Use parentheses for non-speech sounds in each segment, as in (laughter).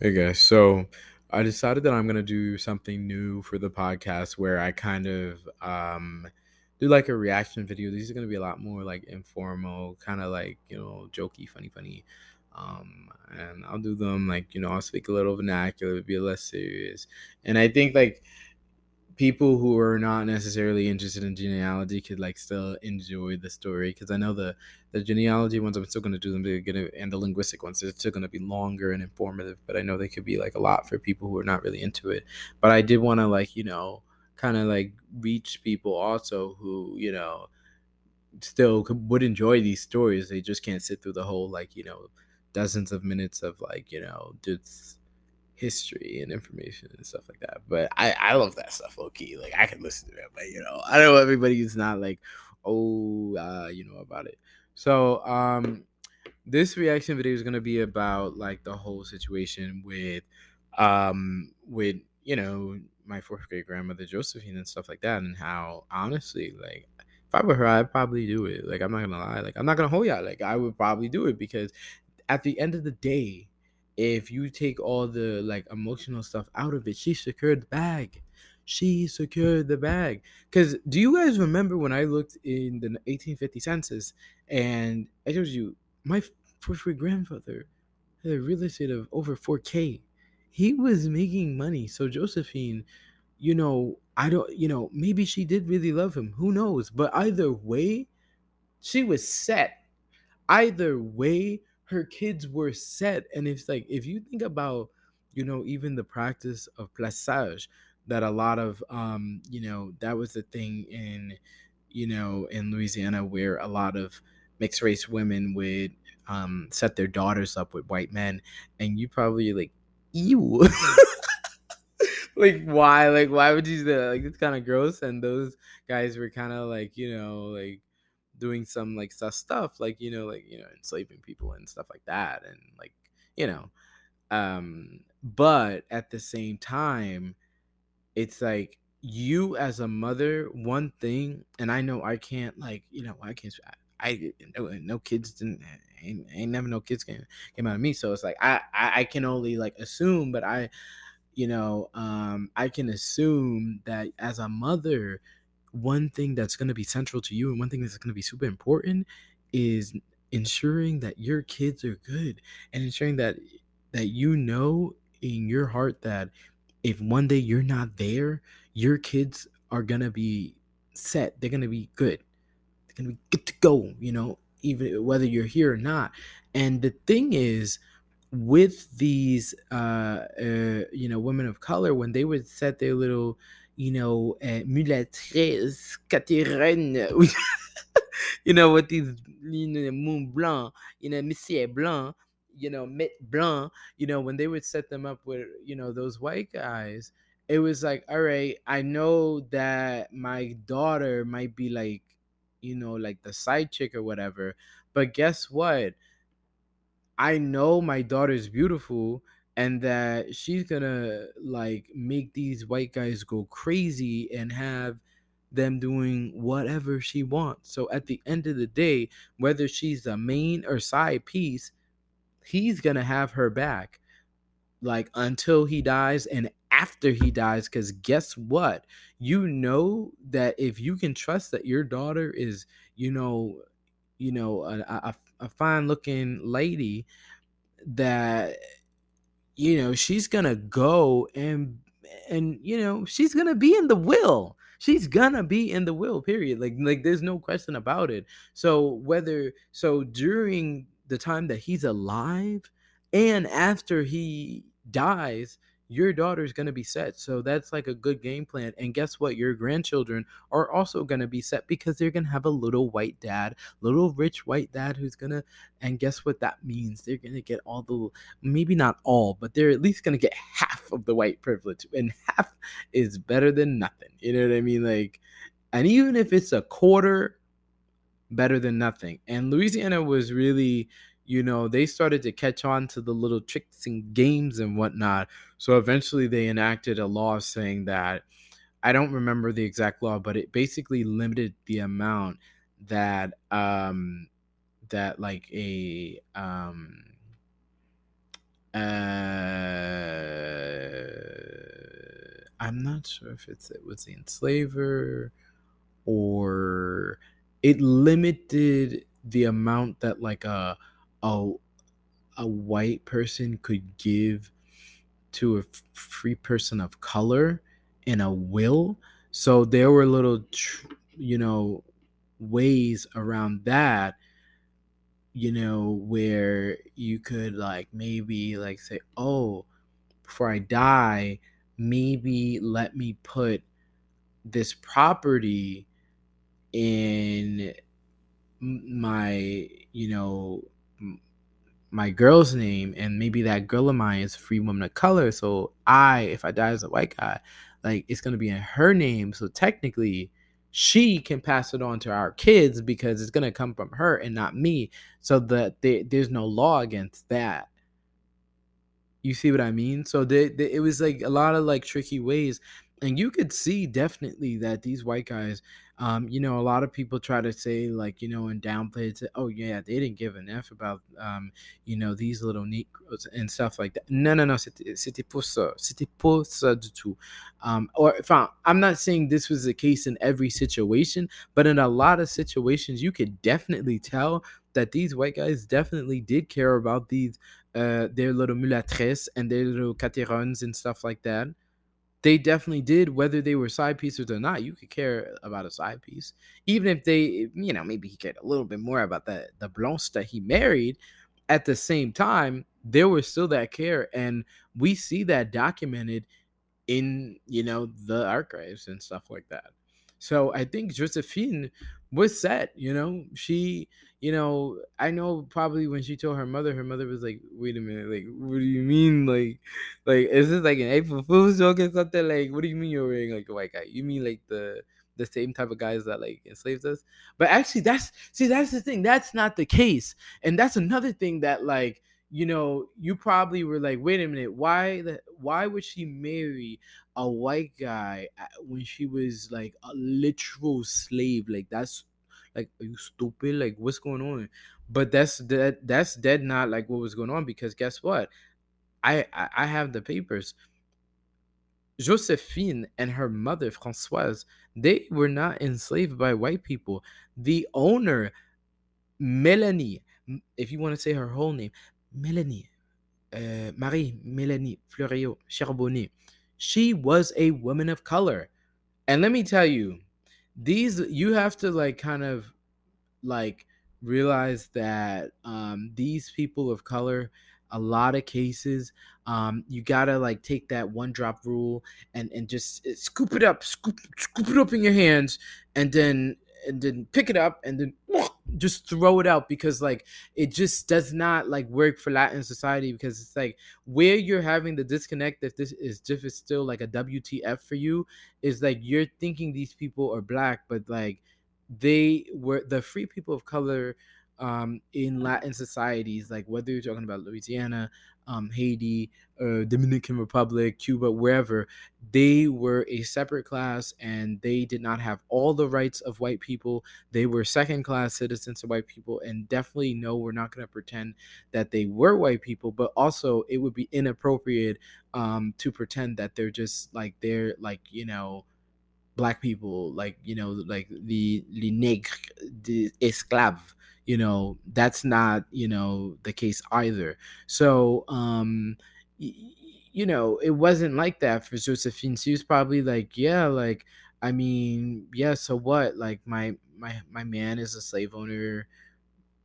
Hey guys, so I decided that I'm gonna do something new for the podcast where I kind of um do like a reaction video. These are gonna be a lot more like informal, kind of like you know, jokey, funny, funny. Um, and I'll do them like you know, I'll speak a little vernacular, be less serious. And I think like people who are not necessarily interested in genealogy could like still enjoy the story because I know the the genealogy ones I'm still going to do them they're gonna and the linguistic ones they're still going to be longer and informative but I know they could be like a lot for people who are not really into it. But I did want to like you know kind of like reach people also who you know still would enjoy these stories they just can't sit through the whole like you know dozens of minutes of like you know just history and information and stuff like that. But I, I love that stuff low key. Like I can listen to it, but you know, I know everybody everybody's not like, oh, uh, you know about it. So um this reaction video is gonna be about like the whole situation with um with you know my fourth grade grandmother Josephine and stuff like that and how honestly like if I were her I'd probably do it. Like I'm not gonna lie. Like I'm not gonna hold y'all. Like I would probably do it because at the end of the day, if you take all the like emotional stuff out of it, she secured the bag. She secured the bag. Because do you guys remember when I looked in the 1850 census and I told you my great grandfather had a real estate of over 4K? He was making money. So Josephine, you know, I don't, you know, maybe she did really love him. Who knows? But either way, she was set. Either way, her kids were set and it's like if you think about you know even the practice of plaçage that a lot of um you know that was the thing in you know in louisiana where a lot of mixed race women would um set their daughters up with white men and you probably like ew. (laughs) Like why? Like why would you do that? Like it's kind of gross and those guys were kind of like you know like doing some like sus stuff like you know like you know enslaving people and stuff like that and like you know um but at the same time it's like you as a mother one thing and i know i can't like you know i can't i, no, no kids didn't ain't, ain't never no kids came, came out of me so it's like I, I i can only like assume but i you know um i can assume that as a mother one thing that's going to be central to you and one thing that's going to be super important is ensuring that your kids are good and ensuring that that you know in your heart that if one day you're not there your kids are going to be set they're going to be good. They're going to be good to go you know even whether you're here or not. And the thing is with these uh, uh you know women of color when they would set their little you know, uh, Catherine, (laughs) you know, with these, you know, Moon Blanc, you know, Monsieur Blanc, you know, Mitt Blanc, you know, when they would set them up with, you know, those white guys, it was like, all right, I know that my daughter might be like, you know, like the side chick or whatever, but guess what? I know my daughter's beautiful and that she's gonna like make these white guys go crazy and have them doing whatever she wants. So at the end of the day, whether she's the main or side piece, he's gonna have her back like until he dies and after he dies because guess what you know that if you can trust that your daughter is you know you know a, a, a fine looking lady that you know she's gonna go and and you know she's gonna be in the will. She's gonna be in the will period. Like like there's no question about it. So whether so during the time that he's alive and after he dies your daughter's going to be set. So that's like a good game plan. And guess what? Your grandchildren are also going to be set because they're going to have a little white dad, little rich white dad who's going to, and guess what that means? They're going to get all the, maybe not all, but they're at least going to get half of the white privilege. And half is better than nothing. You know what I mean? Like, and even if it's a quarter, better than nothing. And Louisiana was really you know, they started to catch on to the little tricks and games and whatnot. So eventually they enacted a law saying that I don't remember the exact law, but it basically limited the amount that um that like a um uh I'm not sure if it's it was the enslaver or it limited the amount that like a a a white person could give to a free person of color in a will. So there were little, you know, ways around that, you know, where you could like maybe like say, oh, before I die, maybe let me put this property in my, you know, my girl's name and maybe that girl of mine is a free woman of color. So i if i die as a white guy like it's going to be in her name. So technically she can pass it on to our kids because it's going to come from her and not me. So that there's no law against that. You see what i mean? So they, they, it was like a lot of like tricky ways. And you could see definitely that these white guys um, you know, a lot of people try to say like, you know, and downplay it. To, oh yeah, they didn't give an f about, um, you know, these little Negroes and stuff like that. No, no, no, c'était, pas ça. C'était pas ça du tout. Um, or I, I'm not saying this was the case in every situation, but in a lot of situations, you could definitely tell that these white guys definitely did care about these, uh, their little mulâtresses and their little caterons and stuff like that they definitely did, whether they were side pieces or not. You could care about a side piece, even if they, you know, maybe he cared a little bit more about the the Blanche that he married. At the same time, there was still that care, and we see that documented in you know the archives and stuff like that. So I think Josephine was set. You know, she you know, I know probably when she told her mother, her mother was like, "Wait a minute, like, what do you mean, like, like, is this like an April Fool's joke or something? Like, what do you mean you're wearing like a white guy? You mean like the the same type of guys that like enslaved us? But actually, that's see, that's the thing. That's not the case, and that's another thing that like." You know, you probably were like, wait a minute, why the why would she marry a white guy uh, when she was like a literal slave? Like that's like are you stupid? Like what's going on? But that's that that's dead not like what was going on because guess what? I, I i have the papers. Josephine and her mother francoise they were not enslaved by white people. The owner melanie if you want to say her whole name melanie uh, marie melanie fleuriot charbonnet she was a woman of color. And let me tell you these you have to like kind of like realize that um these people of color a lot of cases um you gotta like take that one drop rule and and just eh, scoop it up scoop scoop it up in your hands and then and then pick it up and then (laughs) just throw it out because like it just does not like work for Latin society because it's like where you're having the disconnect if this is if it's still like a WTF for you is like you're thinking these people are black but like they were the free people of color um, in Latin societies, like whether you're talking about Louisiana, um, Haiti, uh, Dominican Republic, Cuba, wherever, they were a separate class and they did not have all the rights of white people. They were second class citizens of white people, and definitely no, we're not going to pretend that they were white people, but also it would be inappropriate um, to pretend that they're just like they're like, you know, black people, like, you know, like the les nègres, the esclaves you know that's not you know the case either. So um y- you know it wasn't like that for josephine. She was probably like yeah like i mean yeah so what? Like my my my man is a slave owner.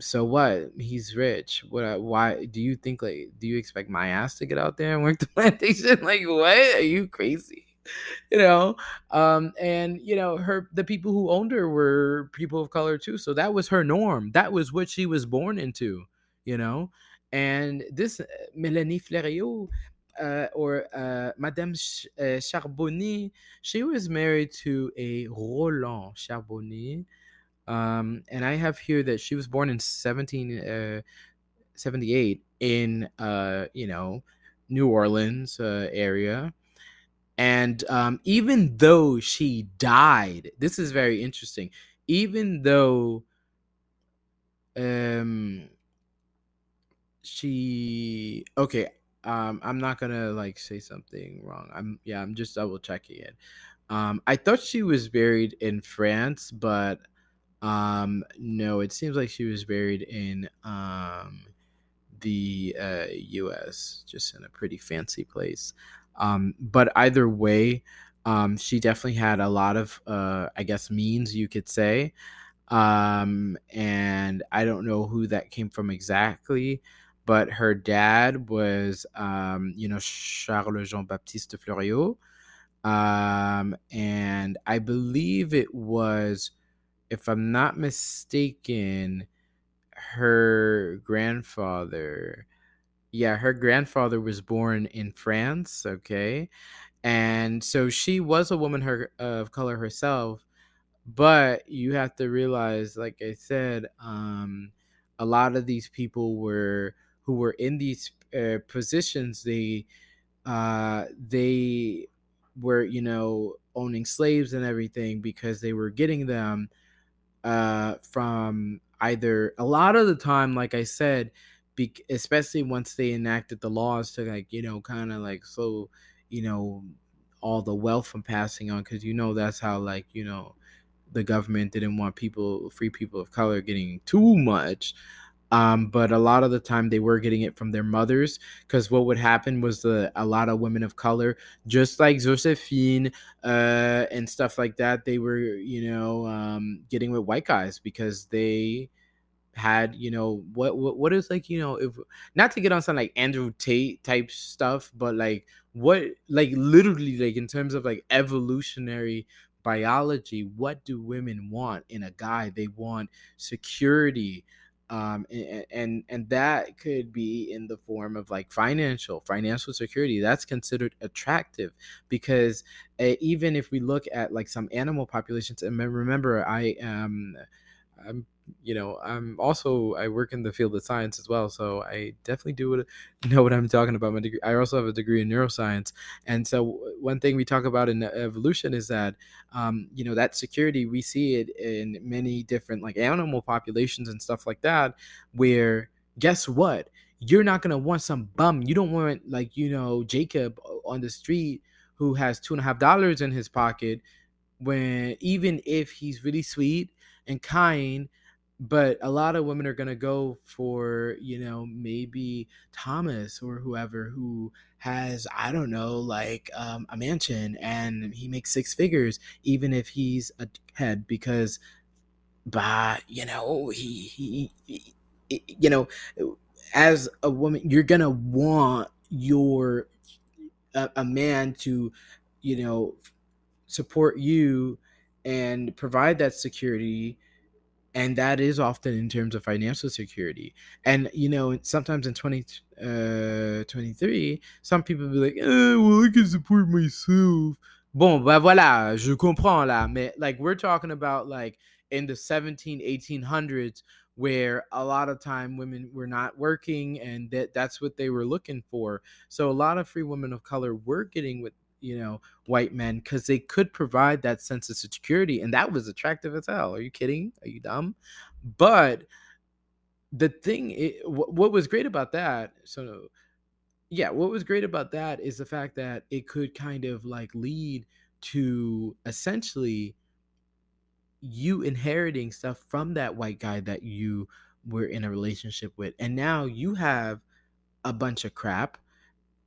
So what? He's rich. What why do you think like do you expect my ass to get out there and work the (laughs) plantation? Like what? Are you crazy (laughs) you know um and you know her the people who owned her were people of color too so that was her norm that was what she was born into you know and this uh, Melanie Fleuriot uh, or uh, Madame Ch- uh, she was married to a Roland Charbonnet. Um, and I have here that she was born in 1778 uh, in, uh, you know, New Orleans area. And um, even though she died, this is very interesting. Even though um, she, okay, um, I'm not gonna like say something wrong. I'm yeah, I'm just double checking it. Um, I thought she was buried in France, but um, no, it seems like she was buried in um the uh, U.S. just in a pretty fancy place. Um, but either way, um, she definitely had a lot of, uh, I guess, means you could say. Um, and I don't know who that came from exactly, but her dad was, um, you know, Charles Jean Baptiste Fleuriot. Um, and I believe it was, if I'm not mistaken, her grandfather. Yeah, her grandfather was born in France, okay? And so she was a woman her of color herself, but you have to realize like I said, um a lot of these people were who were in these uh, positions they uh they were, you know, owning slaves and everything because they were getting them uh, from either a lot of the time, like I said, be, especially once they enacted the laws to like you know kind of like so you know all the wealth from passing on because you know that's how like you know the government didn't want people free people of color getting too much um, but a lot of the time they were getting it from their mothers because what would happen was the a lot of women of color just like josephine uh, and stuff like that they were you know um, getting with white guys because they had you know what what what is like you know if not to get on some like Andrew Tate type stuff, but like what like literally like in terms of like evolutionary biology, what do women want in a guy? They want security. Um, and, and and that could be in the form of like financial financial security that's considered attractive because uh, even if we look at like some animal populations and remember i am i'm you know, I'm also I work in the field of science as well, so I definitely do (laughs) know what I'm talking about. My degree, I also have a degree in neuroscience, and so one thing we talk about in evolution is that, um, you know, that security we see it in many different like animal populations and stuff like that, where guess what, you're not gonna want some bum. You don't want like you know Jacob on the street who has two and a half dollars in his pocket when even if he's really sweet and kind but a lot of women are going to go for you know maybe thomas or whoever who has i don't know like um, a mansion and he makes six figures even if he's a head because bah you know he, he, he you know as a woman you're gonna want your a, a man to you know support you and provide that security and that is often in terms of financial security. And you know sometimes in 20 uh 23 some people be like eh, well i can support myself. Bon bah voilà je comprends là mais like we're talking about like in the 17 1800s where a lot of time women were not working and that that's what they were looking for. So a lot of free women of color were getting with you know white men because they could provide that sense of security and that was attractive as hell. Are you kidding? Are you dumb? But the thing it, what was great about that so yeah what was great about that is the fact that it could kind of like lead to essentially you inheriting stuff from that white guy that you were in a relationship with and now you have a bunch of crap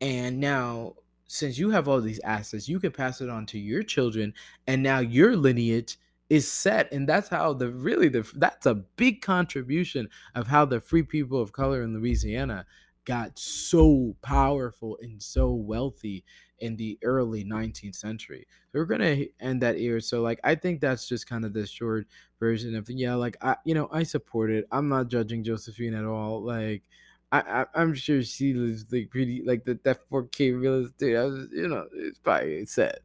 and now since you have all these assets, you can pass it on to your children, and now your lineage is set. And that's how the really the that's a big contribution of how the free people of color in Louisiana got so powerful and so wealthy in the early 19th century. We're gonna end that era. So like I think that's just kind of the short version of yeah, like I you know I support it. I'm not judging Josephine at all. Like I, I am sure she lives like pretty like the that 4K real estate. I was, you know, it's probably sad.